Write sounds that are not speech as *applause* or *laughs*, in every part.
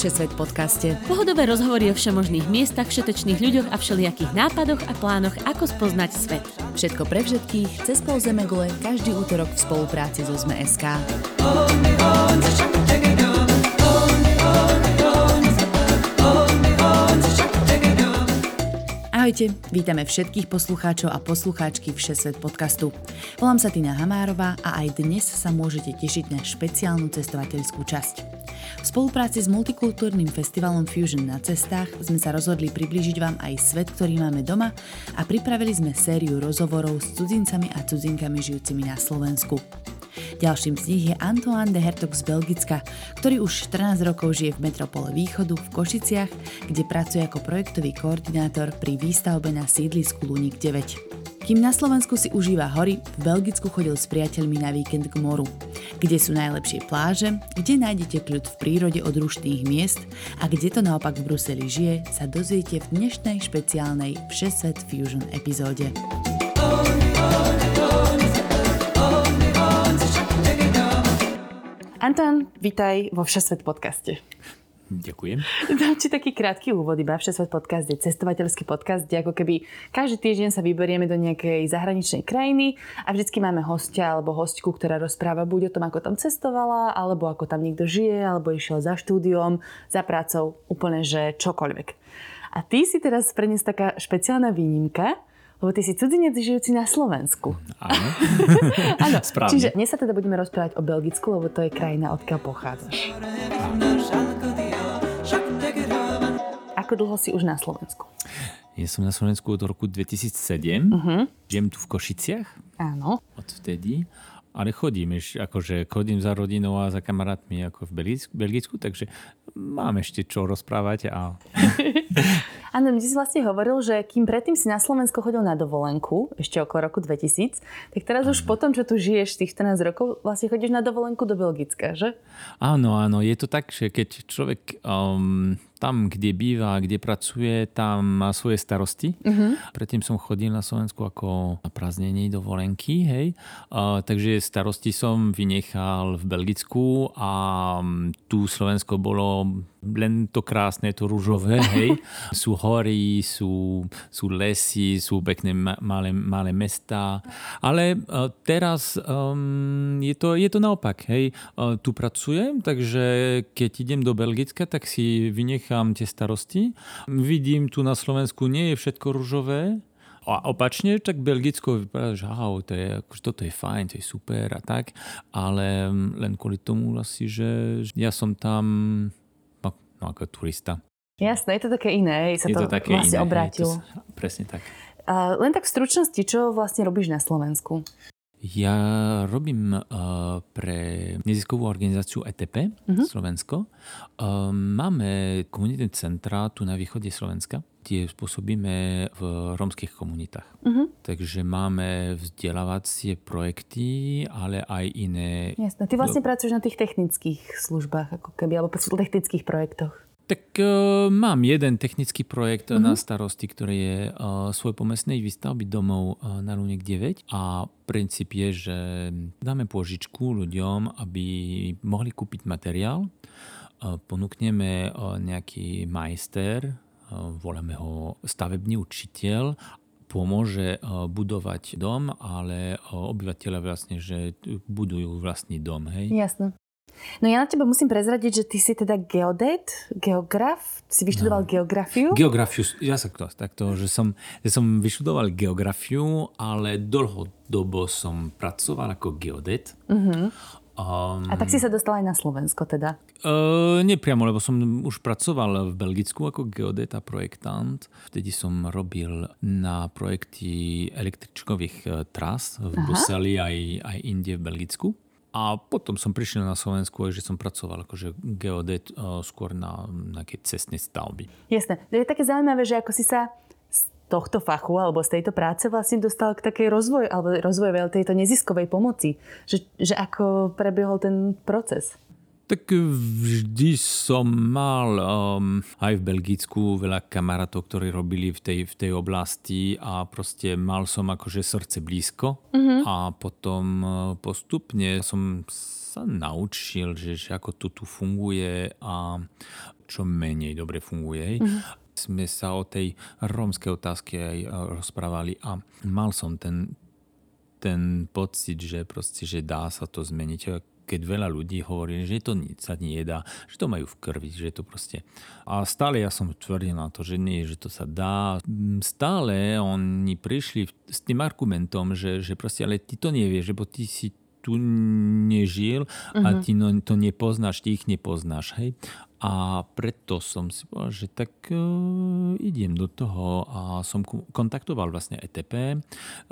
Všesvet podcaste. Pohodové rozhovory o všemožných miestach, všetečných ľuďoch a všelijakých nápadoch a plánoch, ako spoznať svet. Všetko pre všetkých, cez pol Zemegule, každý útorok v spolupráci so ZME.sk. Ahojte, vítame všetkých poslucháčov a poslucháčky Všesvet podcastu. Volám sa Tina Hamárová a aj dnes sa môžete tešiť na špeciálnu cestovateľskú časť. V spolupráci s multikultúrnym festivalom Fusion na cestách sme sa rozhodli priblížiť vám aj svet, ktorý máme doma a pripravili sme sériu rozhovorov s cudzincami a cudzinkami žijúcimi na Slovensku. Ďalším z nich je Antoine de Hertog z Belgicka, ktorý už 14 rokov žije v metropole Východu v Košiciach, kde pracuje ako projektový koordinátor pri výstavbe na sídlisku Lunik 9. Kým na Slovensku si užíva hory, v Belgicku chodil s priateľmi na víkend k moru. Kde sú najlepšie pláže, kde nájdete kľud v prírode od rušných miest a kde to naopak v Bruseli žije, sa dozviete v dnešnej špeciálnej Všesvet Fusion epizóde. Anton, vítaj vo Všesvet podcaste. Ďakujem. Dám ti taký krátky úvod, iba Všesvet podcast je cestovateľský podcast, kde ako keby každý týždeň sa vyberieme do nejakej zahraničnej krajiny a vždycky máme hostia alebo hostku, ktorá rozpráva buď o tom, ako tam cestovala, alebo ako tam niekto žije, alebo išiel za štúdiom, za prácou, úplne že čokoľvek. A ty si teraz pre dnes taká špeciálna výnimka, lebo ty si cudzinec žijúci na Slovensku. Áno. *laughs* Áno. Správne. Čiže dnes sa teda budeme rozprávať o Belgicku, lebo to je krajina, odkiaľ pochádzaš. Ako dlho si už na Slovensku? Ja som na Slovensku od roku 2007. Uh-huh. Žijem tu v Košiciach. Áno. Odvtedy. Ale chodím, akože chodím za rodinou a za kamarátmi ako v Belgicku, Belgicku takže mám ešte čo rozprávať. A... *laughs* Áno, ty si vlastne hovoril, že kým predtým si na Slovensko chodil na dovolenku, ešte okolo roku 2000, tak teraz už potom, čo tu žiješ tých 14 rokov, vlastne chodíš na dovolenku do Belgicka, že? Áno, áno, je to tak, že keď človek um, tam, kde býva, kde pracuje, tam má svoje starosti. Uh-huh. Predtým som chodil na Slovensku ako na prázdnenie dovolenky, hej. Uh, takže starosti som vynechal v Belgicku a mm, tu Slovensko bolo len to krásne, to rúžové, hej. *laughs* sú hory, sú, sú lesy, sú pekné malé, malé mesta. Ale uh, teraz um, je, to, je to naopak, hej. Uh, tu pracujem, takže keď idem do Belgicka, tak si vynechám tie starosti. Vidím tu na Slovensku nie je všetko ružové, a opačne, tak Belgicko vypadá, že aha, to je, akože toto je fajn, to je super a tak, ale len kvôli tomu asi, že ja som tam no, no ako turista. Jasné, je to také iné, sa je to, to také vlastne iné, obrátilo. To, presne tak. Uh, len tak v stručnosti, čo vlastne robíš na Slovensku? Ja robím uh, pre neziskovú organizáciu ETP uh-huh. Slovensko. Uh, máme komunitné centra tu na východe Slovenska, kde spôsobíme v rómskych komunitách. Uh-huh. Takže máme vzdelávacie projekty, ale aj iné... Jasné. Ty vlastne Do... pracuješ na tých technických službách, ako keby, alebo technických projektoch. Tak uh, mám jeden technický projekt uh-huh. na starosti, ktorý je uh, svojpomestnej výstavby domov uh, na Lunek 9 a princíp je, že dáme pôžičku ľuďom, aby mohli kúpiť materiál, uh, ponúkneme uh, nejaký majster, uh, voláme ho stavebný učiteľ pomôže budovať dom, ale obyvateľe vlastne, že budujú vlastný dom. Hej? Jasné. No ja na teba musím prezradiť, že ty si teda geodet, geograf, si vyštudoval no. geografiu? Geografiu, ja sa to takto, že som, že som vyštudoval geografiu, ale dlhodobo som pracoval ako geodet. Uh-huh. Um, a tak si sa dostal aj na Slovensko teda? Uh, nepriamo, lebo som už pracoval v Belgicku ako geodet a projektant. Vtedy som robil na projekty električkových uh, tras v Aha. Bruseli aj, aj inde v Belgicku. A potom som prišiel na Slovensku, že som pracoval akože geodet uh, skôr na nejaké cestné stavby. Jasné. Je také zaujímavé, že ako si sa z tohto fachu alebo z tejto práce vlastne dostal k takej rozvoj, alebo rozvojovej tejto neziskovej pomoci. Že, že ako prebiehol ten proces? Tak vždy som mal um, aj v Belgicku veľa kamarátov, ktorí robili v tej, v tej oblasti a proste mal som akože srdce blízko mm-hmm. a potom uh, postupne som sa naučil, že, že ako to tu funguje a čo menej dobre funguje. Mm-hmm. Sme sa o tej rómskej otázke aj uh, rozprávali a mal som ten, ten pocit, že proste, že dá sa to zmeniť keď veľa ľudí hovorí, že to sa nedá, že to majú v krvi, že to proste... A stále ja som tvrdil na to, že nie, že to sa dá. Stále oni prišli s tým argumentom, že, že proste, ale ty to nevieš, lebo ty si tu nežil a mhm. ty no, to nepoznáš, ty ich nepoznáš, hej. A preto som si povedal, že tak uh, idem do toho a som kontaktoval vlastne ETP.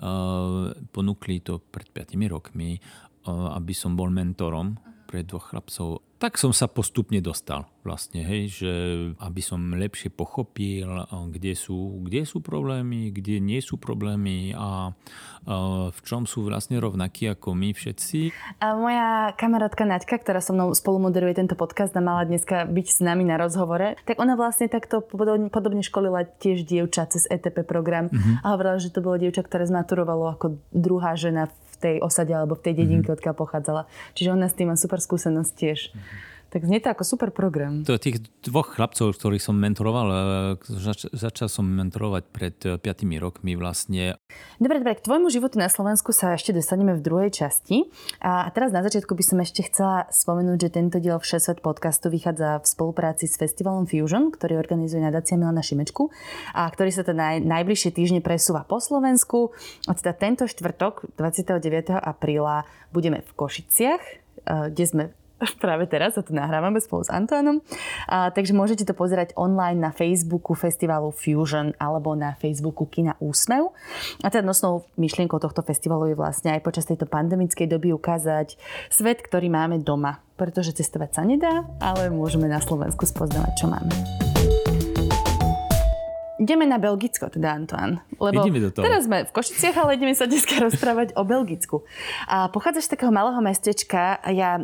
Uh, ponúkli to pred 5 rokmi aby som bol mentorom pre dvoch chlapcov. Tak som sa postupne dostal vlastne, hej, že aby som lepšie pochopil, kde sú, kde sú problémy, kde nie sú problémy a v čom sú vlastne rovnakí ako my všetci. A moja kamarátka Naďka, ktorá so mnou spolu moderuje tento podcast a mala dneska byť s nami na rozhovore, tak ona vlastne takto podobne školila tiež dievča cez ETP program mm-hmm. a hovorila, že to bolo dievča, ktoré zmaturovalo ako druhá žena v tej osade alebo v tej dedinke, mm-hmm. odkiaľ pochádzala. Čiže ona s tým má super skúsenosť tiež. Mm-hmm. Tak znie to ako super program. To tých dvoch chlapcov, ktorých som mentoroval, e, zač- začal som mentorovať pred 5 e, rokmi vlastne. Dobre, dobre, k tvojmu životu na Slovensku sa ešte dostaneme v druhej časti. A teraz na začiatku by som ešte chcela spomenúť, že tento diel Všesvet podcastu vychádza v spolupráci s festivalom Fusion, ktorý organizuje nadácia Milana Šimečku a ktorý sa teda najbližšie týždne presúva po Slovensku. A teda tento štvrtok, 29. apríla, budeme v Košiciach, e, kde sme *laughs* práve teraz, sa tu nahrávame spolu s Antoánom. A, takže môžete to pozerať online na Facebooku festivalu Fusion alebo na Facebooku Kina Úsmev. A teda nosnou myšlienkou tohto festivalu je vlastne aj počas tejto pandemickej doby ukázať svet, ktorý máme doma. Pretože cestovať sa nedá, ale môžeme na Slovensku spoznávať, čo máme. Ideme na Belgicko, teda Antoine. Lebo ideme do toho. teraz sme v Košiciach, ale ideme sa dneska *laughs* rozprávať o Belgicku. A pochádzaš z takého malého mestečka. Ja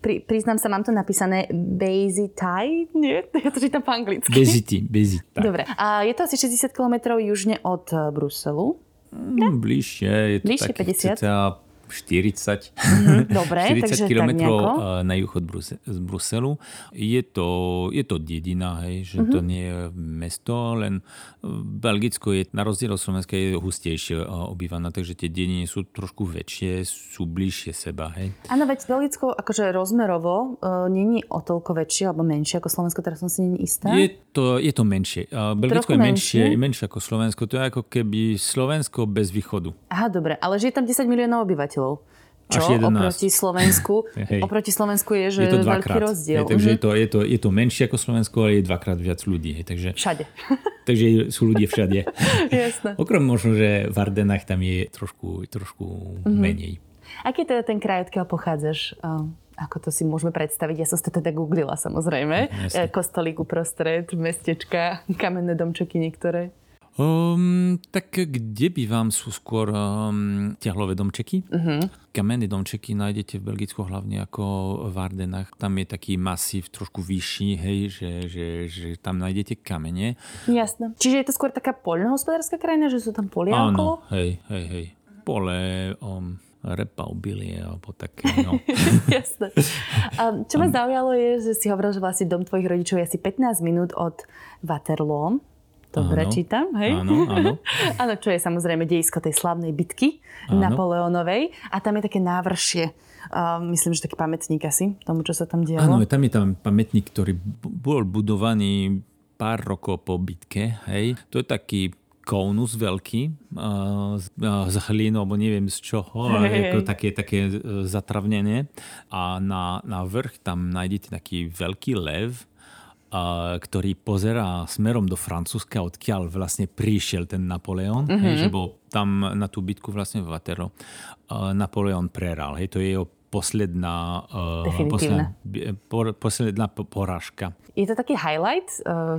pri, priznám sa, mám to napísané Bezity. Nie? *laughs* Ja to čítam po anglicky. Bezity, Bezity. Dobre. A je to asi 60 km južne od Bruselu. Mm, bližšie, je to bližšie, 50. 40, mm-hmm, *laughs* dobre, 40 km na juh od Bruse, z Bruselu. Je to, je to dedina, hej, že mm-hmm. to nie je mesto, len Belgicko je na rozdiel od Slovenska je hustejšie obývané, takže tie dediny sú trošku väčšie, sú bližšie seba. Hej. Áno, veď Belgicko akože rozmerovo uh, není o toľko väčšie alebo menšie ako Slovensko, teraz som si není istá. Je to, je to menšie. Belgicko je menšie, menšie, menšie ako Slovensko. To je ako keby Slovensko bez východu. Aha, dobre, ale žije tam 10 miliónov obyvateľov obyvateľov. Čo Až 11. oproti Slovensku? *laughs* oproti Slovensku je, že je to veľký rozdiel. Hej, takže uh-huh. je, to, je, to, je to menšie ako Slovensko, ale je dvakrát viac ľudí. Hej, takže, všade. *laughs* takže sú ľudia všade. *laughs* Jasné. Okrem možno, že v Ardenách tam je trošku, trošku uh-huh. menej. Aký je teda ten kraj, odkiaľ pochádzaš? ako to si môžeme predstaviť? Ja som to teda googlila samozrejme. Jasne. Kostolík uprostred, mestečka, kamenné domčeky niektoré. Um, tak kde bývam sú skôr um, ťahlové domčeky. Uh-huh. Kamenné domčeky nájdete v Belgicku hlavne ako v Ardenách. Tam je taký masív trošku vyšší, hej, že, že, že tam nájdete kamene. Jasné. Čiže je to skôr taká poľnohospodárska krajina, že sú tam polia Áno, hej, hej, hej. Pole, um, repa, obilie alebo také, no. *laughs* Jasné. A čo ma zaujalo je, že si hovoril, že vlastne dom tvojich rodičov je asi 15 minút od Waterloo. Dobre áno, čítam, hej? Áno, áno. *laughs* áno, čo je samozrejme dejisko tej slavnej bitky áno. Napoleonovej. A tam je také návršie. Uh, myslím, že taký pamätník asi tomu, čo sa tam dialo. Áno, tam je tam pamätník, ktorý bol budovaný pár rokov po bitke. Hej. To je taký konus veľký uh, z, z hlínu, alebo neviem z čoho, hey, ako také, také uh, zatravnené. A na, na vrch tam nájdete taký veľký lev, ktorý pozerá smerom do Francúzska, odkiaľ vlastne prišiel ten Napoleon, mm-hmm. hej, že bol tam na tú bitku vlastne v Vatero. Napoleon preral, hej, to je jeho posledná, posledná, posledná porážka. Je to taký highlight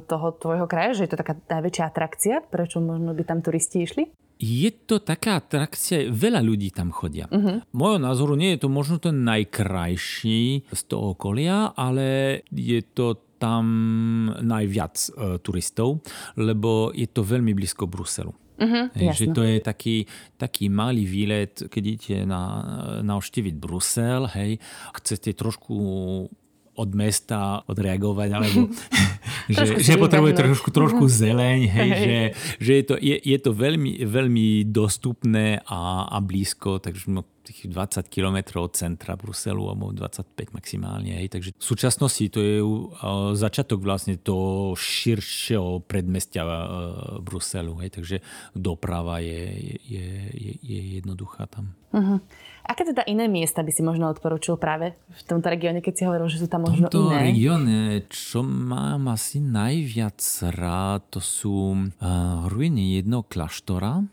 toho tvojho kraja, že je to taká najväčšia atrakcia? Prečo možno by tam turisti išli? je to taká atrakcia, veľa ľudí tam chodia. Uh-huh. Mojho názoru nie je to možno ten najkrajší z toho okolia, ale je to tam najviac uh, turistov, lebo je to veľmi blízko Bruselu. Uh-huh, Hej, že to je taký, taký malý výlet, keď idete na, navštíviť Brusel, hej, chcete trošku od mesta odreagovať, alebo *laughs* *laughs* že, že potrebuje trošku, trošku mhm. zeleň, hej, hej. Že, že je, to, je, je to veľmi, veľmi dostupné a, a blízko, takže no, tých 20 km od centra Bruselu, alebo 25 maximálne. Hej. Takže v súčasnosti to je uh, začiatok vlastne toho širšieho predmestia uh, Bruselu. Hej. Takže doprava je, je, je, je jednoduchá tam. Uh-huh. Aké teda iné miesta by si možno odporučil práve v tomto regióne, keď si hovoril, že sú tam možno tomto iné? regióne, čo mám asi najviac rád, to sú uh, ruiny jedného kláštora,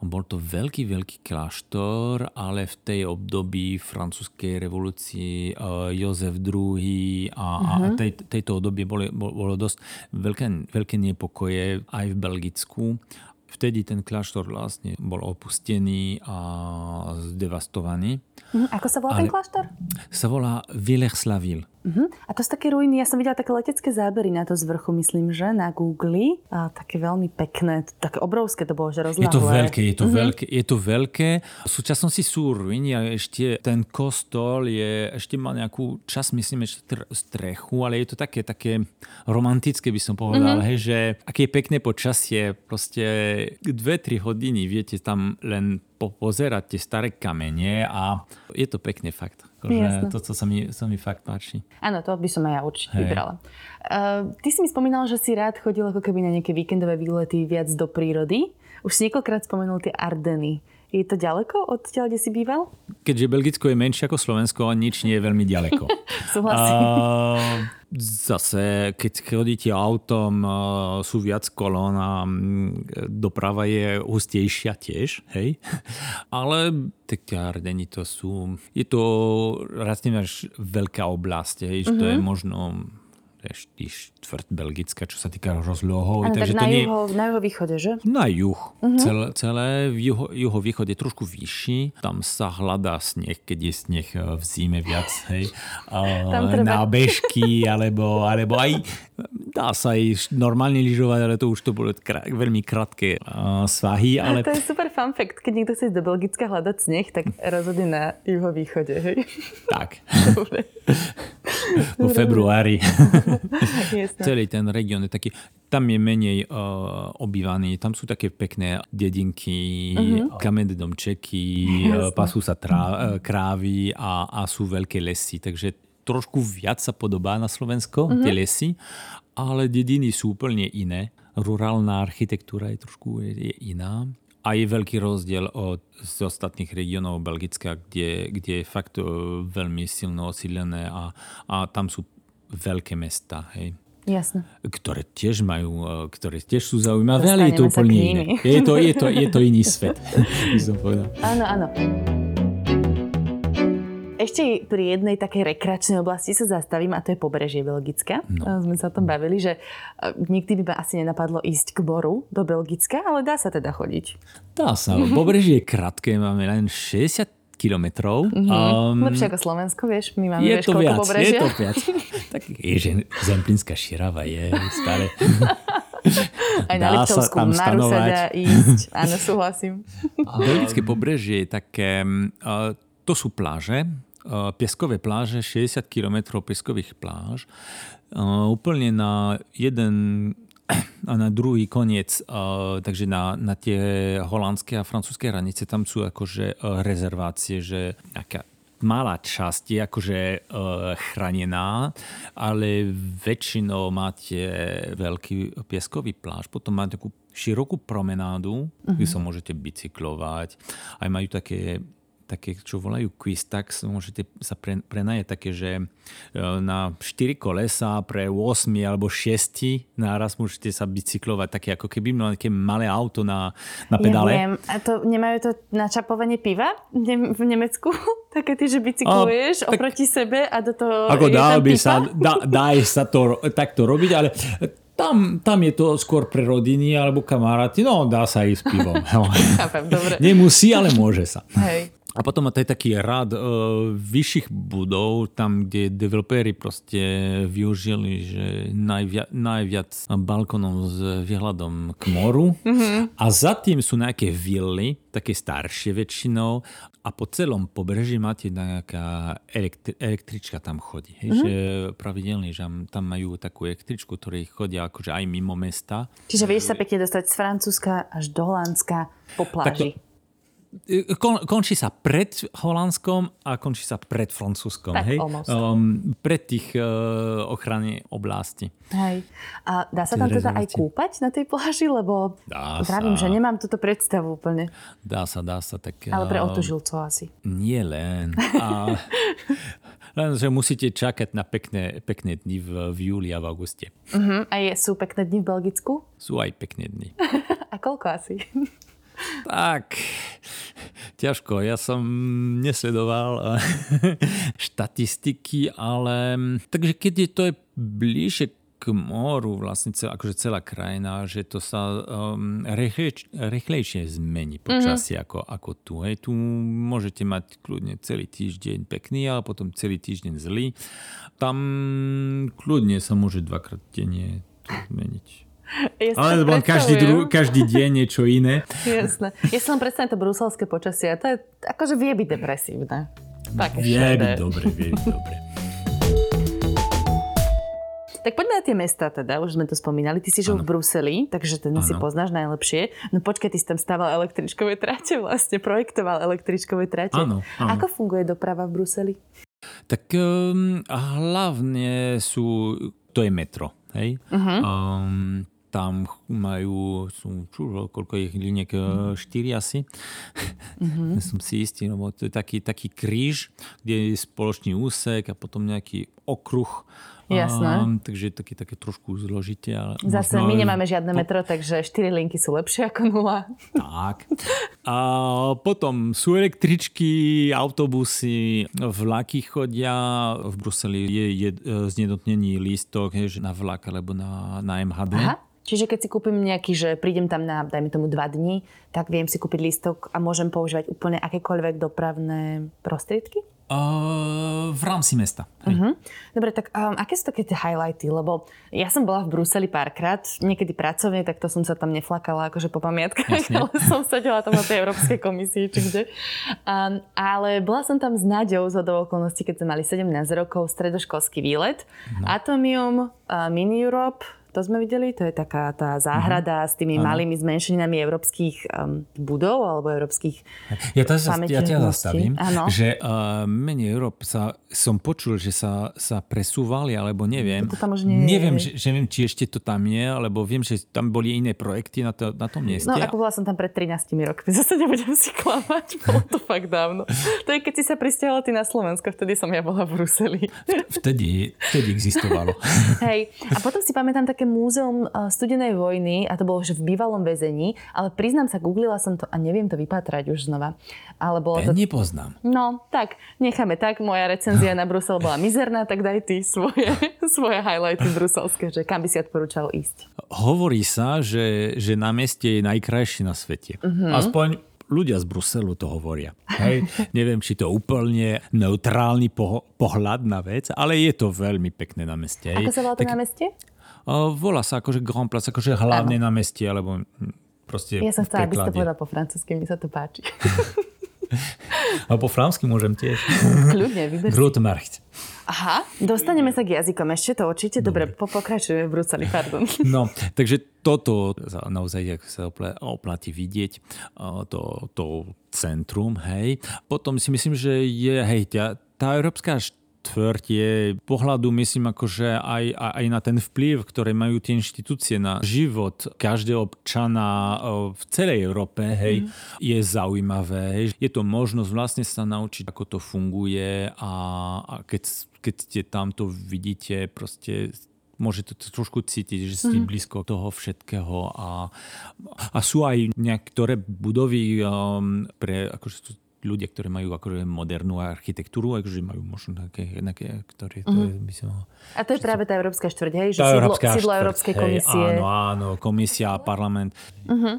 bol to veľký, veľký kláštor, ale v tej období francúzskej revolúcii uh, Jozef II a, uh-huh. a mhm. tej, tejto obdobie bolo, bolo dosť veľké, veľké nepokoje aj v Belgicku. Vtedy ten kláštor vlastne bol opustený a zdevastovaný. Uh-huh. Ako sa volá ale ten kláštor? Sa volá Villers-la-Ville. Uh-huh. A to sú také ruiny, ja som videla také letecké zábery na to z vrchu, myslím, že na Google. A také veľmi pekné, také obrovské to bolo, že rozľahlé. Je to veľké, je to uh-huh. veľké, je to veľké. V súčasnosti sú ruiny a ešte ten kostol je, ešte má nejakú čas, myslím, ešte strechu, ale je to také, také romantické, by som povedal, uh-huh. hej, že aké je pekné počasie, proste dve, tri hodiny viete tam len pozerať tie staré kamene a je to pekne fakt. Akože to, co sa mi, sa mi fakt páči. Áno, to by som aj ja určite hey. vybrala. Uh, ty si mi spomínal, že si rád chodil ako keby na nejaké víkendové výlety viac do prírody. Už si niekoľkrát spomenul tie Ardeny. Je to ďaleko od teba, kde si býval? Keďže Belgicko je menšie ako Slovensko, nič nie je veľmi ďaleko. *laughs* Súhlasím. Uh, zase, keď chodíte autom, uh, sú viac kolón a doprava je hustejšia tiež, hej. *laughs* Ale Ardeny to sú... Je to, raz veľká oblasť, hej, že mm-hmm. to je mhm. možno ešte čtvrt Belgická, čo sa týka rozlohov. Ano, takže tak to na, nie... juho, na juhovýchode, že? Na juh. Uh-huh. Celé, celé juho, juhovýchod je trošku vyšší. Tam sa hľadá sneh, keď je sneh eh, v zime viac. Hej. Tam treba... Na bežky, *laughs* alebo, alebo aj dá sa aj normálne lyžovať, ale to už to bolo krá, veľmi krátke uh, svahy. Ale... To je super fun fact. Keď niekto chce do Belgicka hľadať sneh, tak rozhodne na juhovýchode. Hej. Tak. *laughs* po februári. *laughs* Celý ten región je taký, tam je menej uh, obývaný, tam sú také pekné dedinky, uh-huh. kamenné domčeky, uh, pasú sa trá, uh, krávy a, a sú veľké lesy, takže trošku viac sa podobá na Slovensko, uh-huh. tie lesy, ale dediny sú úplne iné. Rurálna architektúra je trošku je, iná. A je veľký rozdiel od z ostatných regiónov Belgicka, kde, kde je fakt uh, veľmi silno osídlené a, a tam sú veľké mesta, hej. Jasne. Ktoré tiež majú, e, ktoré tiež sú zaujímavé, ale je to úplne iné. Je to, je, to, je to iný svet, by *laughs* som povedal. Áno, áno. Ešte pri jednej takej rekreačnej oblasti sa zastavím a to je pobrežie Belgická. No. Sme sa o tom bavili, že e, nikdy by ma asi nenapadlo ísť k boru do Belgicka, ale dá sa teda chodiť. Dá sa. Pobrežie je krátke, máme len 60 kilometrov. Mm-hmm. Um, Lepšie ako Slovensko, vieš, my máme je vieš, to viac, pobrežia. Je to viac. *laughs* tak je, že Zemplínska širava je staré. Aj na Liptovskú Maru sa dá ísť. Áno, *laughs* súhlasím. Belgické pobrežie je také, uh, to sú pláže, pieskové pláže, 60 km pieskových pláž. Uh, úplne na jeden *clears throat* a na druhý koniec, uh, takže na, na tie holandské a francúzske hranice, tam sú akože rezervácie, že aká malá časť je akože chránená, ale väčšinou máte veľký pieskový pláž, potom máte takú širokú promenádu, uh-huh. kde sa môžete bicyklovať. Aj majú také také, čo volajú Quistax, môžete sa pre, prenajať také, že e, na 4 kolesa pre 8 alebo 6 náraz môžete sa bicyklovať také ako keby mali také malé auto na, na pedále. Ja viem. A to nemajú to na čapovanie piva v Nemecku? *laughs* Také ty, že bicykluješ a, oproti sebe a do toho Ako dá by sa, dá, dá sa to takto robiť, ale tam, tam je to skôr pre rodiny alebo kamaráty, no dá sa ísť pivom. *laughs* Chápem, dobre. Nemusí, ale môže sa. Hej. A potom to je taký rad uh, vyšších budov, tam, kde developeri proste využili, že najvia, najviac balkonov s výhľadom k moru. Mm-hmm. A za tým sú nejaké vily, také staršie väčšinou. A po celom pobreží máte nejaká elektri- električka tam chodí. Mm-hmm. Že pravidelne, že tam majú takú električku, ktorej chodia akože aj mimo mesta. Čiže vieš sa pekne dostať z Francúzska až do Holandska po pláži. Takto kon, končí sa pred Holandskom a končí sa pred Francúzskom. Tak, hej? Um, pred tých uh, ochrany oblasti. Hej. A dá sa tam teda aj kúpať na tej pláži? Lebo dá vravím, sa. že nemám túto predstavu úplne. Dá sa, dá sa. Tak, Ale pre uh, otužilcov asi. Nie len. A, *laughs* len, že musíte čakať na pekné, pekné dni v, v júli a v auguste. Uh-huh. A je, sú pekné dni v Belgicku? Sú aj pekné dni. *laughs* a koľko asi? Tak, ťažko. Ja som nesledoval eh, *laughs* štatistiky, ale takže keď je to je bližšie k moru, vlastne celá, akože celá krajina, že to sa um, rýchlejšie, rýchlejšie zmení počasie mm-hmm. ako, ako tu. Hej, tu môžete mať kľudne celý týždeň pekný, ale potom celý týždeň zlý. Tam kľudne sa môže dvakrát denne zmeniť. Ja Ale len každý, dru, každý deň niečo iné. Jasné. Ja si len predstavím to bruselské počasie to je, akože vie byť depresívne. Také vie šedé. byť dobre, vie byť dobre. Tak poďme na tie mesta teda, už sme to spomínali. Ty si žil v Bruseli, takže ten si Áno. poznáš najlepšie. No počkaj, ty si tam stával električkové trate vlastne, projektoval električkové trate. Áno. Ako funguje doprava v Bruseli? Tak um, hlavne sú, to je metro, hej? Uh-huh. Um, tam majú, sú, čo, koľko je liniek, uh, štyri asi. Uh-huh. *laughs* Som si istý, lebo to je taký, taký kríž, kde je spoločný úsek a potom nejaký okruh. Jasné. Um, takže je taký, také trošku zložité. Ale Zase možno my nemáme žiadne metro, takže 4 linky sú lepšie ako nula. *laughs* Tak. A potom sú električky, autobusy, vlaky chodia. V Bruseli je, je znedotnený lístok hej, že na vlak alebo na, na MHD. Aha. Čiže keď si kúpim nejaký, že prídem tam na, dajme tomu, dva dní, tak viem si kúpiť lístok a môžem používať úplne akékoľvek dopravné prostriedky? Uh, v rámci mesta. Uh-huh. Dobre, tak um, aké sú také tie highlighty? Lebo ja som bola v Bruseli párkrát, niekedy pracovne, tak to som sa tam neflakala akože po pamiatkách, Jasne. ale *laughs* som sedela tam na tej Európskej komisii, či kde. Um, ale bola som tam s Naďou z okolností, keď sme mali 17 rokov, stredoškolský výlet. No. Atomium, uh, Mini Europe, to sme videli, to je taká tá záhrada s tými Áno. malými zmenšeninami európskych um, budov alebo európskych Ja, to, ja ťa zastavím, Áno. že uh, menej Európ sa, som počul, že sa, sa presúvali, alebo neviem. To tam už nie je. Neviem, že, že viem, či ešte to tam je, alebo viem, že tam boli iné projekty na, to, na tom mieste. No, ako bola som tam pred 13 rokmi, *laughs* zase nebudem si klamať, *laughs* bolo to fakt dávno. To je, keď si sa pristiahala ty na Slovensko, vtedy som ja bola v Bruseli. Vtedy, vtedy existovalo. *laughs* Hej, a potom si pamätám také múzeum eh, studenej vojny, a to bolo že v bývalom väzení, ale priznám sa, googlila som to a neviem to vypatrať už znova. Ale bolo Ja to... nepoznám. No, tak, necháme tak. Moja recenzia na Brusel bola mizerná, tak daj ty svoje, *laughs* svoje highlighty bruselské, že kam by si odporúčal ísť. Hovorí sa, že, že námestie je najkrajšie na svete. Uh-huh. Aspoň ľudia z Bruselu to hovoria. Hej? *laughs* Neviem, či to úplne neutrálny poho- pohľad na vec, ale je to veľmi pekné námestie. Ako sa volá to Tak- námestie? Uh, volá sa akože Grand Place, akože hlavné námestie, alebo hm, proste Ja som chcela, aby preklade. povedal po francúzsky, mi sa to páči. *laughs* A po flámsky môžem tiež. Kľudne, vyber si. Grootmarkt. Aha, dostaneme sa k jazykom ešte, to určite. Dobre, po, pokračujeme v Bruseli, pardon. *laughs* No, takže toto naozaj ako sa opla- oplatí vidieť, to, to centrum, hej. Potom si myslím, že je, hej, tá, tá európska štvrť je pohľadu, myslím, akože aj, aj na ten vplyv, ktoré majú tie inštitúcie na život každého občana o, v celej Európe, hej, je zaujímavé. Hej. Je to možnosť vlastne sa naučiť, ako to funguje a, a keď, keď ste tam to vidíte, proste môžete to trošku cítiť, že ste mm. blízko toho všetkého a, a sú aj niektoré budovy um, pre akože ľudia, ktorí majú akože modernú architektúru, akože majú možno také, také ktoré to mm-hmm. by som... A to je práve tá Európska štvrť, hej? Že sídlo, sídlo Európskej komisie. Hej, áno, áno, komisia, parlament. Mm-hmm.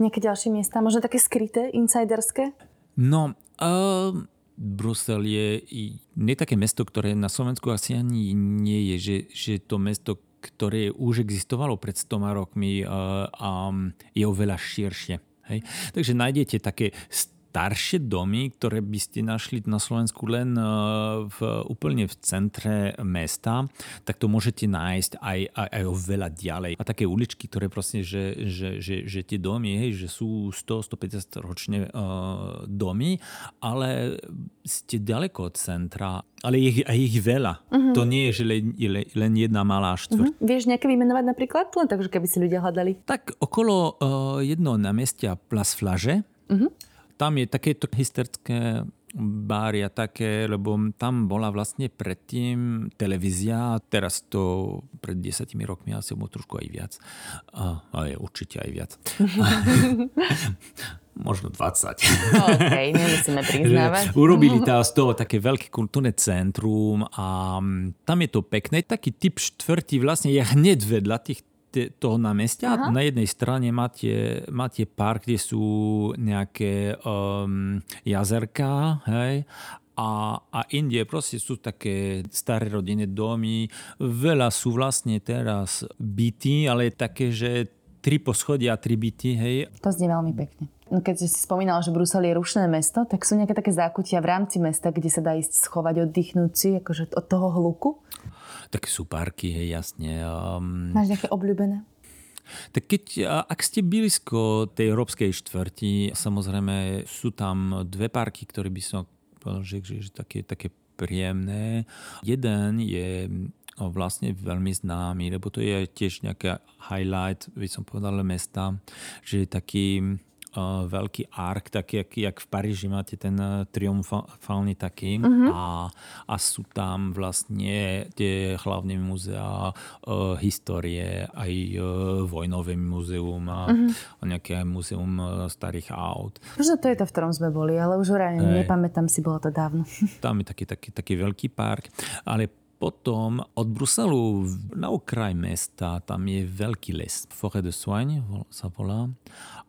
Nejaké ďalšie miesta, možno také skryté, insiderské? No, uh, Brusel je nie také mesto, ktoré na Slovensku asi ani nie je, že, že to mesto, ktoré už existovalo pred 100 rokmi uh, um, je oveľa širšie. Hej? Takže nájdete také staršie domy, ktoré by ste našli na Slovensku len e, v, úplne v centre mesta, tak to môžete nájsť aj, aj, aj veľa ďalej. A také uličky, ktoré proste, že, že, že, že tie domy, hej, že sú 100-150 ročne uh, domy, ale ste ďaleko od centra, ale je aj ich veľa. Uh-huh. To nie je, že len, len jedna malá štvrť. Uh-huh. Vieš nejaké vymenovať napríklad? Len takže keby si ľudia hľadali. Tak okolo uh, jedného námestia Plas Flaže, uh-huh tam je takéto hysterické bári a také, lebo tam bola vlastne predtým televízia, teraz to pred desiatimi rokmi asi bolo trošku aj viac. A, a je určite aj viac. *laughs* *laughs* Možno 20. OK, nemusíme *laughs* priznávať. Urobili tam z toho také veľké kultúrne centrum a tam je to pekné. Taký typ štvrtí vlastne je hneď vedľa tých toho námestia. Aha. Na jednej strane máte, máte park, kde sú nejaké um, jazerka, hej, a, a Indie proste sú také staré rodinné domy. Veľa sú vlastne teraz byty, ale také, že tri poschodia a tri byty, hej. To znie veľmi pekne. No keď si spomínal, že Brusel je rušné mesto, tak sú nejaké také zákutia v rámci mesta, kde sa dá ísť schovať, oddychnúť si, akože od toho hluku? Tak sú parky, hej, jasne. Um... Máš nejaké obľúbené? Tak keď, ak ste blízko tej európskej štvrti, samozrejme sú tam dve parky, ktoré by som povedal, že, že, že také, také príjemné. Jeden je vlastne veľmi známy, lebo to je tiež nejaký highlight, by som povedal, mesta, že je taký veľký ark, taký, jak, jak v Paríži máte ten uh, triumfálny taký uh-huh. a, a sú tam vlastne tie hlavné múzea uh, histórie, aj uh, vojnové múzeum a, uh-huh. a nejaké múzeum uh, starých aut. Možno to je to, v ktorom sme boli, ale už reálne nepamätám si, bolo to dávno. *laughs* Tam je taký, taký, taký veľký park, ale potom od Bruselu na okraj mesta tam je veľký les. Forêt de Soigne sa volá.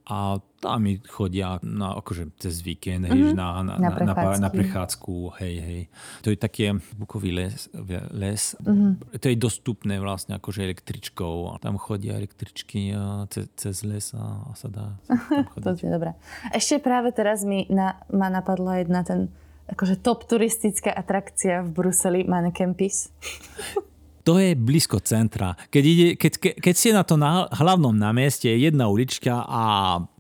A tam chodia na, akože cez víkend, mm-hmm. na, na, na, na, na prechádzku, hej, hej. To je také bukový les, les. Mm-hmm. to je dostupné vlastne akože električkou. Tam chodia električky cez, cez les a, a sa dá. *laughs* to je dobré. Ešte práve teraz mi na, ma napadla jedna ten akože top turistická atrakcia v Bruseli, Mannequin Peace. *laughs* To je blízko centra. Keď, ide, keď, ke, keď si na to na hlavnom námeste, jedna ulička a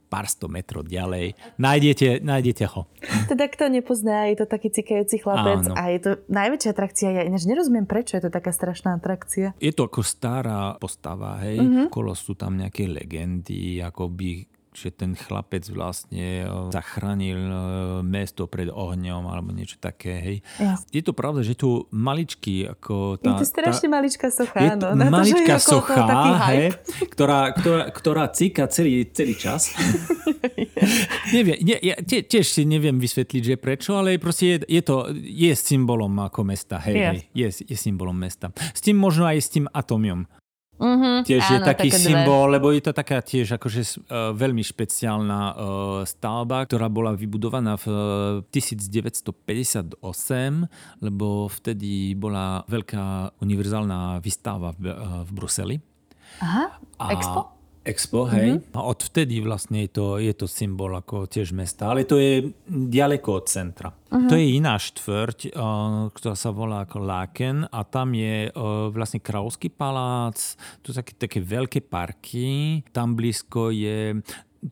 pár sto metrov ďalej, nájdete, nájdete ho. Teda kto nepozná, je to taký cikajúci chlapec Áno. a je to najväčšia atrakcia. Ja ináč nerozumiem, prečo je to taká strašná atrakcia. Je to ako stará postava, hej. Mm-hmm. Kolo sú tam nejaké legendy, ako by že ten chlapec vlastne e, zachránil e, mesto pred ohňom alebo niečo také, hej. Je to pravda, že tu maličký ako tá... Je to strašne tá, maličká socha, je to áno. Maličká to, socha, hej, ktorá, ktorá, ktorá cíka celý, celý čas. *laughs* neviem, nie, ja tiež si neviem vysvetliť, že prečo, ale proste je, je to, je symbolom ako mesta, hej, yes. hej, je, je symbolom mesta. S tým možno aj s tým atomiom. Uh-huh, tiež áno, je taký symbol, dve. lebo je to taká tiež akože uh, veľmi špeciálna uh, stavba, ktorá bola vybudovaná v uh, e, 1958, lebo vtedy bola veľká univerzálna výstava v, uh, v Bruseli. Aha, a, Expo? Expo, hej. Mm-hmm. A odvtedy vlastne je to, je to symbol ako tiež mesta, ale to je ďaleko od centra. Mm-hmm. To je iná štvrť, uh, ktorá sa volá ako Laken a tam je uh, vlastne Kráľovský palác, to sú také, také veľké parky, tam blízko je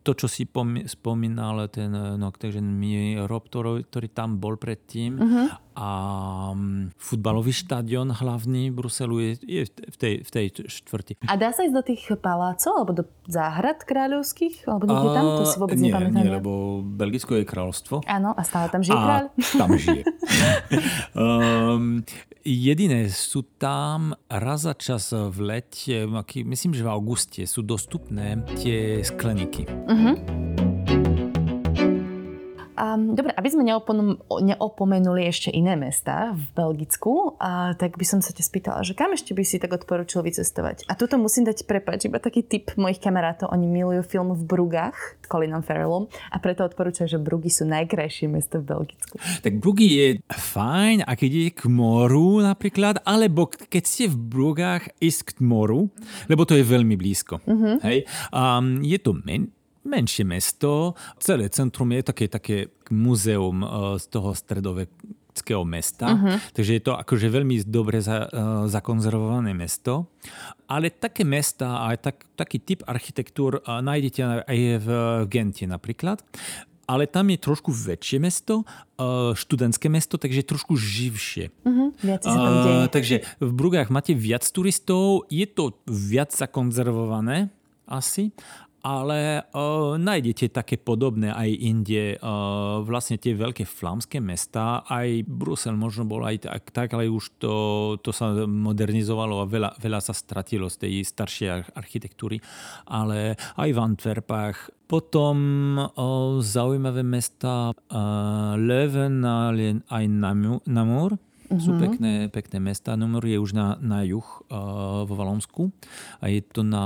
to, čo si spomínal, ten no, takže mi Rob, ktorý, ktorý tam bol predtým uh-huh. a um, futbalový štadión hlavný Bruselu je, je v, tej, v tej štvrti. A dá sa ísť do tých palácov alebo do záhrad kráľovských? Alebo niekde tam? To si vôbec nie, nepamätám. Nie, lebo Belgicko je kráľovstvo. Áno, a stále tam žije kráľ. tam žije. um, *laughs* Jediné sú tam raz za čas v lete, myslím, že v auguste sú dostupné tie skleníky. Uh-huh. A Um, dobre, aby sme neopon- neopomenuli ešte iné mesta v Belgicku, uh, tak by som sa ťa spýtala, že kam ešte by si tak odporučil vycestovať? A tuto musím dať prepač, iba taký tip mojich kamarátov, oni milujú film v Brugách Colinom Farrellom a preto odporúčajú, že Brugy sú najkrajšie mesto v Belgicku. Tak Brugy je fajn, ak ide k moru napríklad, alebo keď ste v Brugách ísť k moru, lebo to je veľmi blízko. Mm-hmm. Hej? Um, je to men- menšie mesto. Celé centrum je také, také muzeum uh, z toho stredoveckého mesta. Uh-huh. Takže je to akože veľmi dobre za, uh, zakonzervované mesto. Ale také mesta aj tak, taký typ architektúr uh, nájdete aj v Gente napríklad ale tam je trošku väčšie mesto, študentské mesto, takže trošku živšie. Uh-huh, viac sa tam deje. takže v Brugách máte viac turistov, je to viac zakonzervované asi, ale uh, nájdete také podobné aj inde. Uh, vlastne tie veľké flámske mesta, aj Brusel možno bol aj tak, tak ale už to, to sa modernizovalo a veľa, veľa sa stratilo z tej staršej architektúry. Ale aj v Antwerpách. Potom uh, zaujímavé mesta uh, Leuven aj Namur Mm-hmm. Sú mhm. pekné, pekné mesta. Numor je už na, na juh uh, vo Valonsku a je to na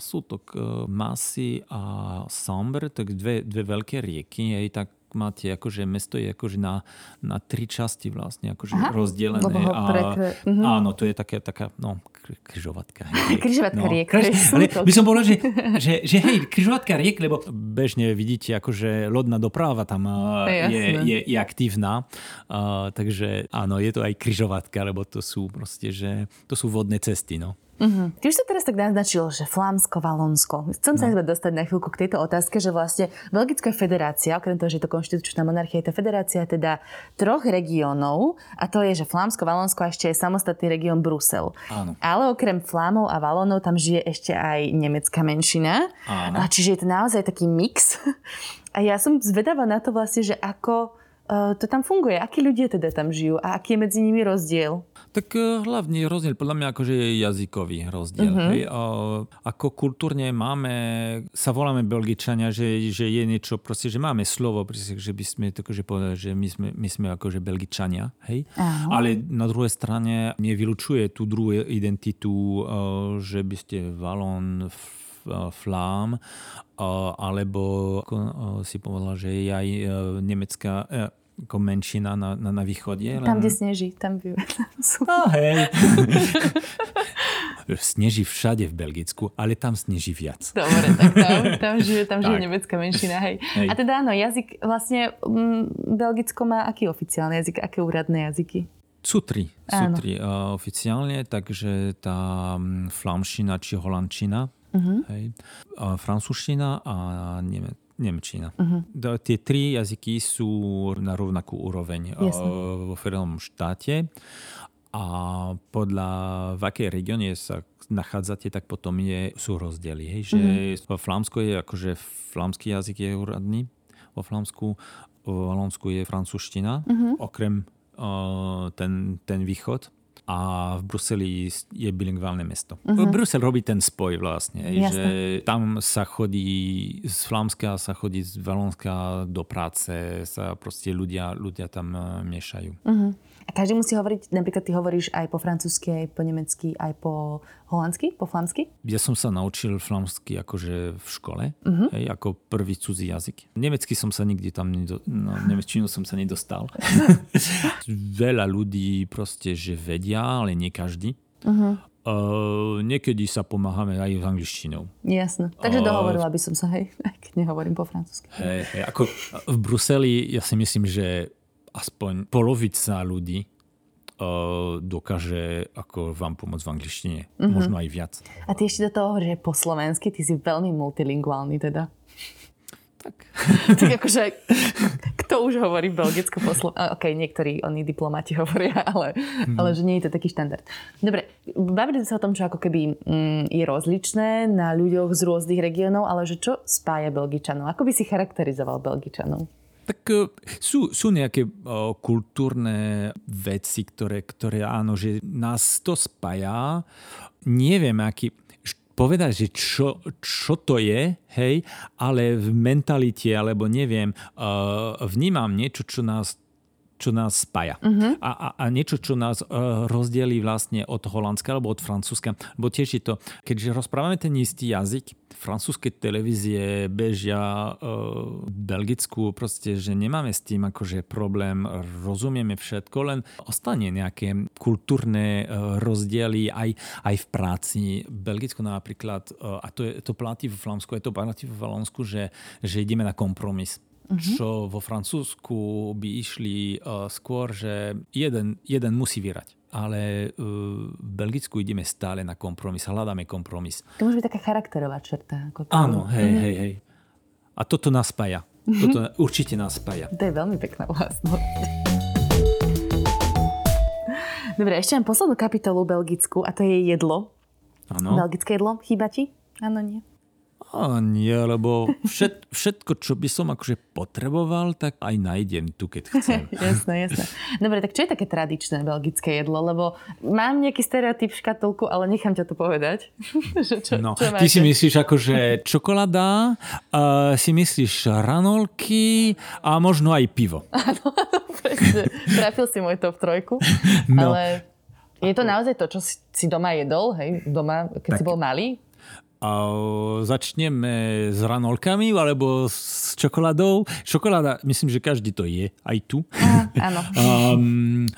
sútok uh, Masy a Samber, tak dve, dve veľké rieky. Aj tak máte akože mesto je akože na, na tri časti vlastne akože Aha, rozdelené. A, prekre... mm-hmm. Áno, to je také, taká no, križovatka. *laughs* križovatka no, riek. Ale by som povedal, že, že, že hej, križovatka riek, lebo bežne vidíte akože lodná doprava tam je, je, je aktívna. Uh, takže áno, je to aj križovatka, lebo to sú proste, že to sú vodné cesty. No. Uh-huh. Ty už sa teraz tak naznačil, že Flámsko, Valonsko. Chcem sa no. dostať na chvíľku k tejto otázke, že vlastne Belgická federácia, okrem toho, že je to konštitučná monarchia, je to federácia teda troch regiónov a to je, že Flámsko, Valonsko a ešte je samostatný región Brusel. Áno. Ale okrem Flámov a Valonov tam žije ešte aj nemecká menšina. Áno. A čiže je to naozaj taký mix. *laughs* A ja som zvedavá na to vlastne, že ako to tam funguje. Akí ľudia teda tam žijú a aký je medzi nimi rozdiel? Tak e, hlavný rozdiel podľa mňa akože je jazykový rozdiel. Uh-huh. Hej? A, ako kultúrne máme, sa voláme Belgičania, že, že je niečo, proste, že máme slovo, proste, že by sme akože povedali, že my sme, my sme akože Belgičania. Hej? Uh-huh. Ale na druhej strane nevylučuje tú druhú identitu, že by ste Valon, Flám, e, alebo ako si povedala, že je aj nemecká ako menšina na, na, na východe. Tam, len... kde sneží, tam by... No, *laughs* hej. *laughs* sneží všade v Belgicku, ale tam sneží viac. Dobre, tak tam, *laughs* tam žije, tam žije nemecká menšina, hej. hej. A teda áno, jazyk vlastne m, Belgicko má aký oficiálny jazyk, aké úradné jazyky? Sú tri. Sú tri uh, oficiálne, takže tá um, flamština či holandčina, uh-huh. hej, uh, francúzština a nemecká Nemčina. Uh-huh. Tie tri jazyky sú na rovnakú úroveň Jasne. vo federálnom štáte a podľa v akej regióne sa nachádzate, tak potom je, sú rozdiely. Hej? Že uh-huh. Flámsko je akože flámsky jazyk je úradný vo Flámsku, vo Valonsku je francúzština, uh-huh. okrem uh, ten, ten východ a v Bruseli je bilingválne mesto. Uh-huh. Brusel robí ten spoj vlastne, Jasne. že tam sa chodí z Flámska, sa chodí z Valonska do práce, sa proste ľudia, ľudia tam eh, miešajú. Uh-huh. A každý musí hovoriť, napríklad ty hovoríš aj po francúzsky, aj po nemecky, aj po holandsky, po flámsky? Ja som sa naučil flámsky akože v škole, uh-huh. hej, ako prvý cudzí jazyk. Nemecky som sa nikdy tam, nedo, no, nemeččinu som sa nedostal. *laughs* Veľa ľudí proste, že vedia, ale nie každý. Uh-huh. Uh, niekedy sa pomáhame aj s angličtinou. Jasné. Takže dohovorila by som sa, hej, *laughs* keď nehovorím po francúzsky. Hej, hej, ako v Bruseli ja si myslím, že aspoň polovica ľudí uh, dokáže ako vám pomôcť v angličtine. Mm-hmm. Možno aj viac. A ty ešte do toho hovoríš po slovensky, ty si veľmi multilingválny teda. Tak. *laughs* tak akože, kto už hovorí belgicko po slovensky? Ok, niektorí oni diplomati *laughs* hovoria, ale, mm. ale že nie je to taký štandard. Dobre, bavili sa o tom, čo ako keby mm, je rozličné na ľuďoch z rôznych regiónov, ale že čo spája Belgičanov? Ako by si charakterizoval Belgičanov? Tak e, sú, sú nejaké o, kultúrne veci, ktoré, ktoré áno, že nás to spája. Neviem, aký... povedať, že čo, čo to je, hej, ale v mentalite, alebo neviem, uh, vnímam niečo, čo nás čo nás spája. Uh-huh. A, a, a niečo, čo nás uh, rozdelí vlastne od Holandska alebo od Francúzska. Bo tiež je to, keďže rozprávame ten istý jazyk, francúzske televízie bežia uh, v Belgicku, proste, že nemáme s tým akože problém, rozumieme všetko, len ostane nejaké kultúrne uh, rozdiely aj, aj v práci. V Belgicku napríklad, uh, a to, je, to platí v Flámsku, je to platí v Valonsku, že, že ideme na kompromis uh-huh. čo vo Francúzsku by išli uh, skôr, že jeden, jeden musí vyrať. Ale uh, v Belgicku ideme stále na kompromis, hľadáme kompromis. To môže byť taká charakterová črta. Ako to... Áno, hej, uh-huh. hej, hej. A toto nás spája. Uh-huh. Toto určite nás spája. To je veľmi pekná vlastnosť. Dobre, ešte mám poslednú kapitolu Belgicku a to je jedlo. Áno. Belgické jedlo. Chýba ti? Áno, nie. A nie, lebo všet, všetko, čo by som akože potreboval, tak aj nájdem tu, keď chcem. *laughs* jasné, jasné. Dobre, tak čo je také tradičné belgické jedlo? Lebo mám nejaký stereotyp v škatulku, ale nechám ťa to povedať. *laughs* čo, no, čo ty si myslíš akože čokoláda, uh, si myslíš ranolky a možno aj pivo. *laughs* Áno, presne. Trafil si môj top trojku. No. Ale je to naozaj to, čo si doma jedol, hej, doma, keď tak. si bol malý? A začneme s ranolkami alebo s čokoládou. Čokoláda, myslím, že každý to je, aj tu. Áno. *laughs* um,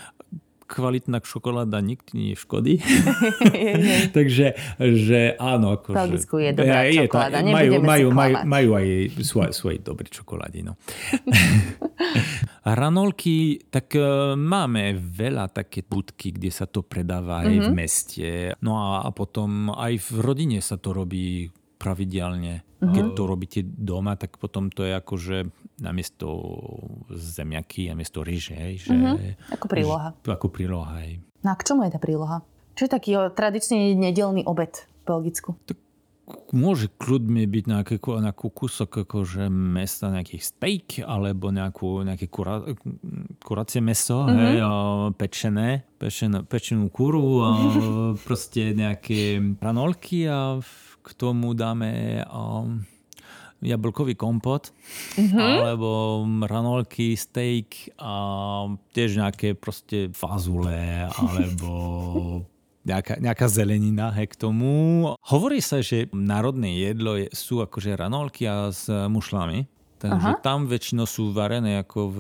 kvalitná šokoláda nikdy nie škodí. *laughs* Takže že áno. Ako, v Belgicku je dobrá je, čokoláda, je, majú, majú, majú, majú aj svoje, svoje dobré čokolády. No. *laughs* Ranolky, tak uh, máme veľa také budky, kde sa to predáva mm-hmm. aj v mhm. meste. No a, a potom aj v rodine sa to robí pravidelne. Uh-huh. Keď to robíte doma, tak potom to je ako, že namiesto zemiaky, namiesto ryže. Že, uh-huh. Ako príloha. Že, ako príloha, hej. No a k čomu je tá príloha? Čo je taký tradičný nedelný obed v Belgicku? Tak môže kľudne byť nejaký, nejaký kúsok akože mesa, nejaký steak, alebo nejakú, nejaké kura, kuracie meso, mm-hmm. hej, pečené, pečenú, pečenú kuru, a *laughs* proste nejaké ranolky a k tomu dáme a, jablkový kompot, mm-hmm. alebo ranolky, steak a tiež nejaké proste fazule, *laughs* alebo nejaká, nejaká zelenina he, k tomu. Hovorí sa, že národné jedlo je, sú akože ranolky a s mušlami. Takže Aha. tam väčšinou sú varené ako v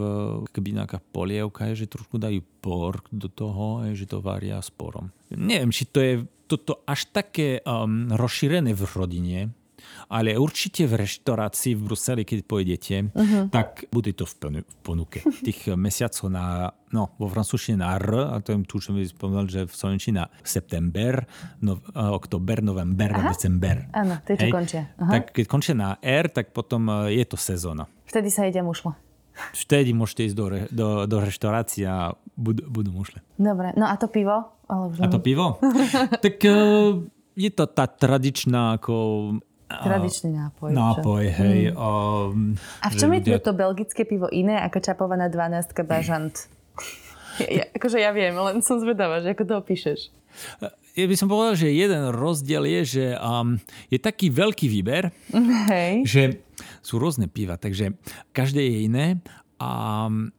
keby nejaká polievka, že trošku dajú pork do toho, že to varia s porom. Neviem, či to je toto až také um, rozšírené v rodine, ale určite v reštaurácii v Bruseli, keď pôjdete, uh-huh. tak bude to v ponuke. *laughs* Tých mesiacov na, no, vo francúzštine na R, a to je tu, čo mi spomenul, že v slovenčine na september, no, oktober, november, Aha. december. Áno, to je, čo končia. Aha. Tak keď končia na R, tak potom e, je to sezóna. Vtedy sa ide mušlo. Vtedy môžete ísť do, do, do reštaurácie a budú, budú mušle. Dobre, no a to pivo? Ale už a to pivo? *laughs* tak uh, je to tá tradičná ako Tradičný nápoj. Nápoj, čo? hej. Mm. Um, a v čom je to belgické pivo iné ako čapovaná 12 bažant? ja, ja, akože ja viem, len som zvedavá, že ako to opíšeš. Ja by som povedal, že jeden rozdiel je, že um, je taký veľký výber, *laughs* hej. že sú rôzne piva, takže každé je iné a um,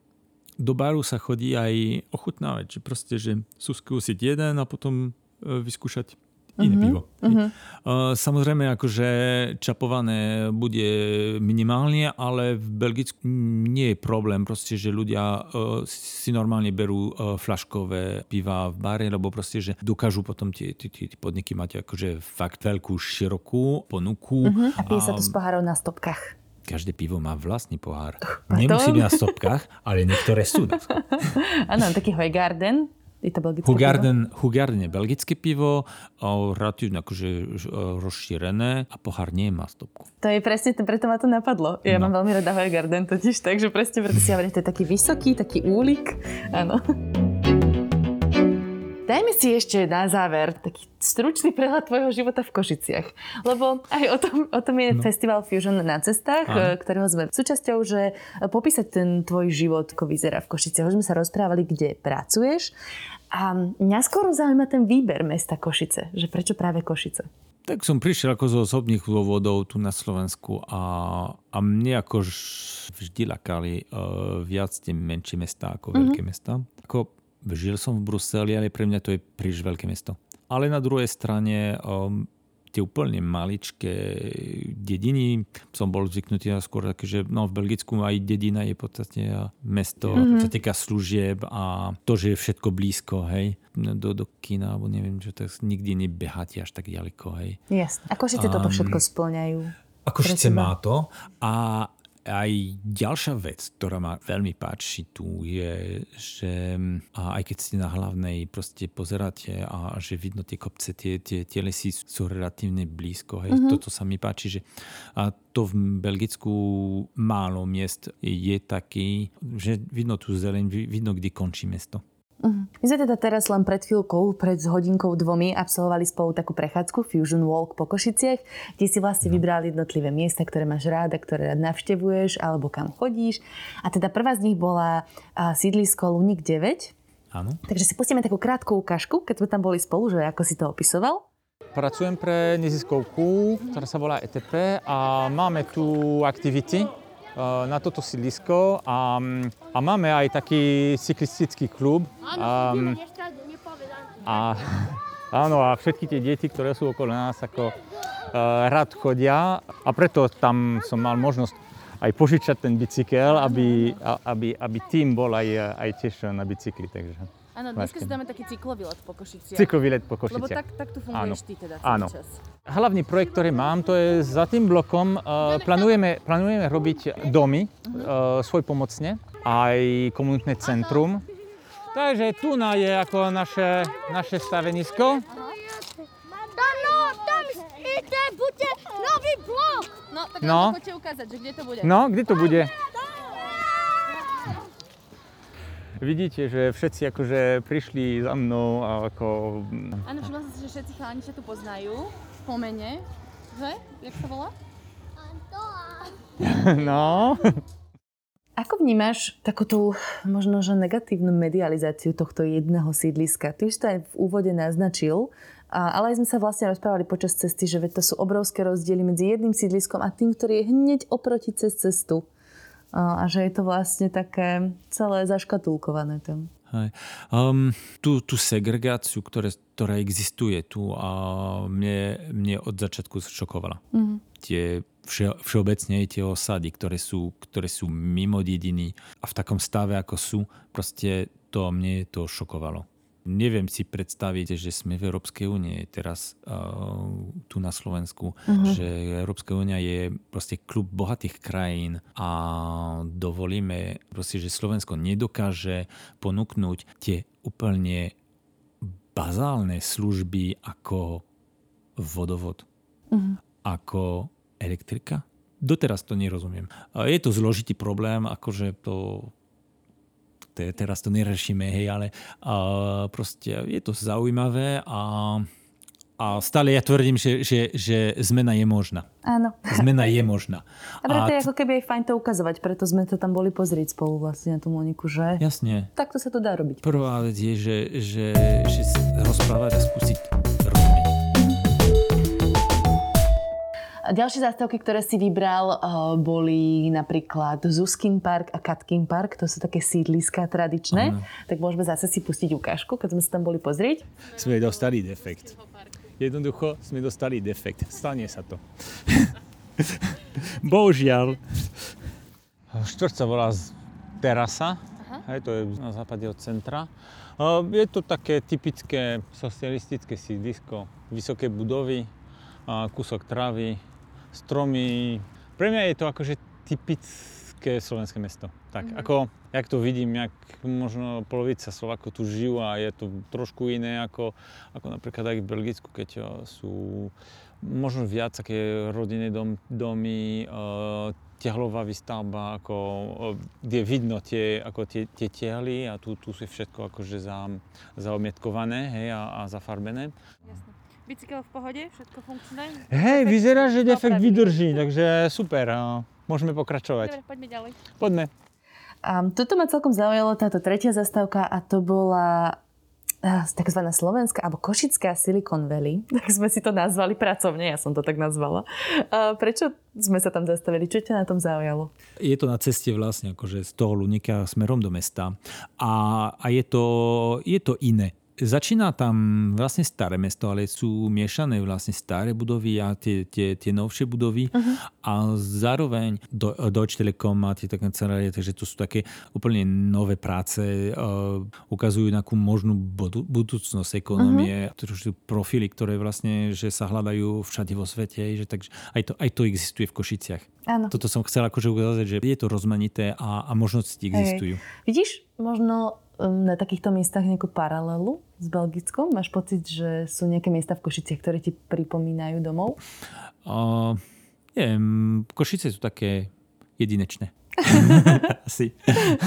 do baru sa chodí aj ochutnávať, že proste, že sú skúsiť jeden a potom uh, vyskúšať iné uh-huh, pivo. Uh-huh. Samozrejme, akože čapované bude minimálne, ale v Belgicku nie je problém, proste, že ľudia e, si normálne berú e, flaškové piva v bare, lebo proste, že dokážu potom tie, tie, tie podniky mať akože fakt veľkú, širokú ponuku. Uh-huh. A pije sa to z pohárov na stopkách každé pivo má vlastný pohár. Nemusí byť na stopkách, ale niektoré sú. *laughs* Áno, taký Hojgarden, je to belgické Hugarden, pivo? Hugarden je belgické pivo, relatívne akože rozšírené a pohár nie má stopku. To je presne, preto ma to napadlo. Ja no. mám veľmi rada Hugarden totiž, takže presne preto si hovorím, to je taký vysoký, taký úlik. Áno. Dajme si ešte na záver taký stručný prehľad tvojho života v Košiciach. Lebo aj o tom, o tom je no. festival Fusion na cestách, Aha. ktorého sme súčasťou, že popísať ten tvoj život, ako vyzerá v Košiciach. Už sme sa rozprávali, kde pracuješ. A mňa skoro zaujíma ten výber mesta Košice. Že prečo práve Košice? Tak som prišiel ako zo osobných dôvodov tu na Slovensku a, a mne ako vždy lakali uh, viac tie menšie mesta ako mm-hmm. veľké mesta. Ako žil som v Bruseli, ale pre mňa to je príliš veľké mesto. Ale na druhej strane um, tie úplne maličké dediny som bol zvyknutý na skôr také, že no, v Belgicku aj dedina je podstate mesto, mm-hmm. sa týka služieb a to, že je všetko blízko, hej, do, do kina, alebo neviem, čo tak nikdy nebeháte až tak ďaleko, hej. Jasne. Ako si um, toto všetko splňajú? Ako si má to a aj ďalšia vec, ktorá ma veľmi páči tu je, že aj keď ste na hlavnej proste pozeráte a že vidno tie kopce, tie, tie, tie lesy sú relatívne blízko. Hej. Mm-hmm. Toto sa mi páči, že a to v Belgicku málo miest je taký, že vidno tu zeleň, vidno, kde končí mesto. Uh-huh. My sme teda teraz len pred chvíľkou, pred hodinkou dvomi absolvovali spolu takú prechádzku Fusion Walk po Košiciach, kde si vlastne no. vybral jednotlivé miesta, ktoré máš ráda, ktoré rád navštevuješ alebo kam chodíš. A teda prvá z nich bola sídlisko Lunik 9. Áno. Takže si pustíme takú krátku ukážku, keď sme tam boli spolu, že ako si to opisoval. Pracujem pre neziskovku, ktorá sa volá ETP a máme tu aktivity, na toto sídlisko a, a máme aj taký cyklistický klub. A, a, *laughs* áno, a všetky tie deti, ktoré sú okolo nás, ako uh, rád chodia a preto tam som mal možnosť aj požičať ten bicykel, aby, aby, aby tým bol aj, aj tiež na bicykli. Takže. Áno, dnes si dáme taký cyklový let po Košiciach. Cyklový let po Košiciach. Lebo tak, tak tu funguješ Áno. ty teda celý Áno. čas. Hlavný projekt, ktorý mám, to je za tým blokom, uh, plánujeme, plánujeme robiť domy uh, svoj pomocne, aj komunitné centrum. Takže tu na je ako naše, naše stavenisko. Tam, tam bude nový blok. No, tak no. nám ukázať, že kde to bude. No, kde to bude? vidíte, že všetci akože prišli za mnou a ako... Áno, som si, že všetci chalani sa tu poznajú po mene, že? Jak sa volá? No. *laughs* Ako vnímaš takú tú možno, že negatívnu medializáciu tohto jedného sídliska? Ty už to aj v úvode naznačil, ale aj sme sa vlastne rozprávali počas cesty, že to sú obrovské rozdiely medzi jedným sídliskom a tým, ktorý je hneď oproti cez cestu a že je to vlastne také celé zaškatulkované tam. Hej. Um, tú, tú segregáciu, ktoré, ktorá existuje tu, a mne, mne od začiatku šokovala. Mm-hmm. Tie vše, všeobecne tie osady, ktoré sú, ktoré sú mimo dediny a v takom stave, ako sú, proste to mne to šokovalo neviem si predstaviť, že sme v Európskej únie teraz uh, tu na Slovensku, uh-huh. že Európska únia je proste klub bohatých krajín a dovolíme proste, že Slovensko nedokáže ponúknuť tie úplne bazálne služby ako vodovod, uh-huh. ako elektrika. Doteraz to nerozumiem. Je to zložitý problém, akože to teraz to nerešíme, hej, ale uh, proste je to zaujímavé a a stále ja tvrdím, že, že, že zmena je možná. Áno. Zmena je možná. A preto je ako keby aj fajn to ukazovať, preto sme to tam boli pozrieť spolu vlastne na tú Moniku, že? Jasne. Takto sa to dá robiť. Prvá vec je, že, že, že rozprávať a skúsiť Ďalšie zástavky, ktoré si vybral, eh, boli napríklad Zuzkin park a Katkin park. To sú také sídliska tradičné. Ano. Tak môžeme zase si pustiť ukážku, keď sme sa tam boli pozrieť. Sme dostali defekt. Jednoducho sme dostali defekt. Stane sa to. *laughs* Bohužiaľ. Štvrť sa volá terasa. Hej, to je na západe od centra. Je to také typické socialistické sídlisko. Vysoké budovy, kúsok trávy, stromy. Pre mňa je to akože typické slovenské mesto. Tak, mm-hmm. ako, jak to vidím, jak možno polovica Slovákov tu žijú a je to trošku iné ako, ako napríklad aj v Belgicku, keď sú možno viac také rodinné dom, domy, uh, tehlová výstavba, ako, uh, kde vidno tie, ako tie, tie tehly a tu, tu sú všetko akože za, zaomietkované hej, a, a zafarbené. Jasne. Bicykel v pohode? Všetko funkčné? Hej, vyzerá, že defekt vydrží, takže super, uh, môžeme pokračovať. Dobre, poďme ďalej. Poďme. A toto ma celkom zaujalo, táto tretia zastávka a to bola eh, takzvaná slovenská alebo košická Silicon Valley. *laughs* Tak sme si to nazvali pracovne, ja som to tak nazvala. A prečo sme sa tam zastavili? Čo ťa na tom zaujalo? Je to na ceste vlastne akože z toho Lunika smerom do mesta a, a je, to, je to iné. Začína tam vlastne staré mesto, ale sú miešané vlastne staré budovy a tie, tie, tie novšie budovy uh-huh. a zároveň do, Deutsche Telekom má tie kancelárie, takže to sú také úplne nové práce, uh, ukazujú nejakú možnú budu, budúcnosť ekonomie, uh-huh. to sú profily, ktoré vlastne že sa hľadajú všade vo svete, že takže aj to, aj to existuje v Košiciach. Áno. Toto som chcel akože ukázať, že je to rozmanité a, a možnosti existujú. Vidíš možno na takýchto miestach nejakú paralelu s Belgickom? Máš pocit, že sú nejaké miesta v Košiciach, ktoré ti pripomínajú domov? Uh, neviem, Košice sú také jedinečné. *laughs* Asi.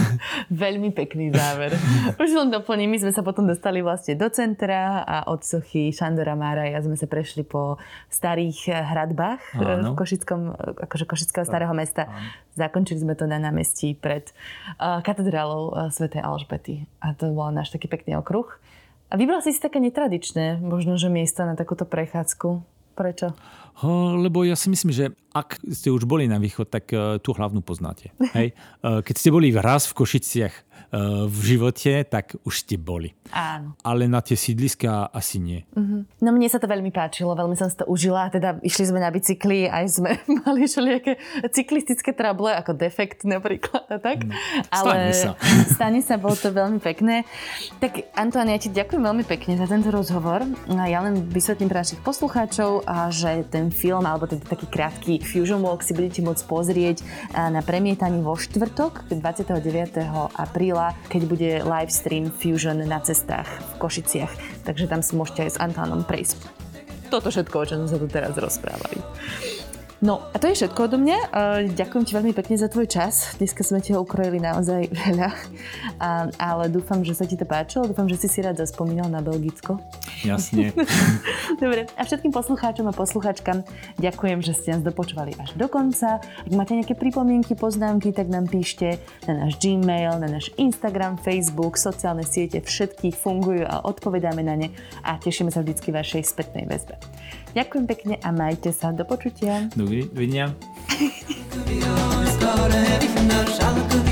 *laughs* Veľmi pekný záver. Už len doplním, my sme sa potom dostali vlastne do centra a od sochy Šandora Máraja sme sa prešli po starých hradbách eh, Áno. v Košickom, eh, akože Košického starého mesta. Zakončili sme to na námestí pred uh, katedrálou uh, svätej Alžbety. A to bol náš taký pekný okruh. A vybral si si také netradičné, možno, že miesta na takúto prechádzku. Prečo? Lebo ja si myslím, že ak ste už boli na východ, tak uh, tú hlavnú poznáte. Hej? Uh, *laughs* keď ste boli raz v Košiciach v živote, tak už ste boli. Áno. Ale na tie sídliska asi nie. No mne sa to veľmi páčilo, veľmi som si to užila. Teda išli sme na bicykli, aj sme *laughs* mali všelijaké cyklistické trable, ako defekt napríklad a tak. stane sa. *laughs* stane sa, bolo to veľmi pekné. Tak Antoine, ja ti ďakujem veľmi pekne za tento rozhovor. A Ja len vysvetlím pre našich poslucháčov, a že ten film, alebo ten taký krátky Fusion Walk si budete môcť pozrieť a na premietaní vo štvrtok 29. apríla, keď bude live stream Fusion na cestách v Košiciach. Takže tam si môžete aj s Antánom prejsť. Toto všetko, o čom sme sa tu teraz rozprávali. No a to je všetko odo mňa. Uh, Ďakujem ti veľmi pekne za tvoj čas. Dneska sme ho ukrojili naozaj *laughs* veľa. A, ale dúfam, že sa ti to páčilo. Dúfam, že si si rád zaspomínal na Belgicko. Jasne. *laughs* Dobre, a všetkým poslucháčom a posluchačkám ďakujem, že ste nás dopočúvali až do konca. Ak máte nejaké pripomienky, poznámky, tak nám píšte na náš Gmail, na náš Instagram, Facebook, sociálne siete, všetky fungujú a odpovedáme na ne a tešíme sa vždycky vašej spätnej väzbe. Ďakujem pekne a majte sa. Do počutia. Dovidenia. *laughs*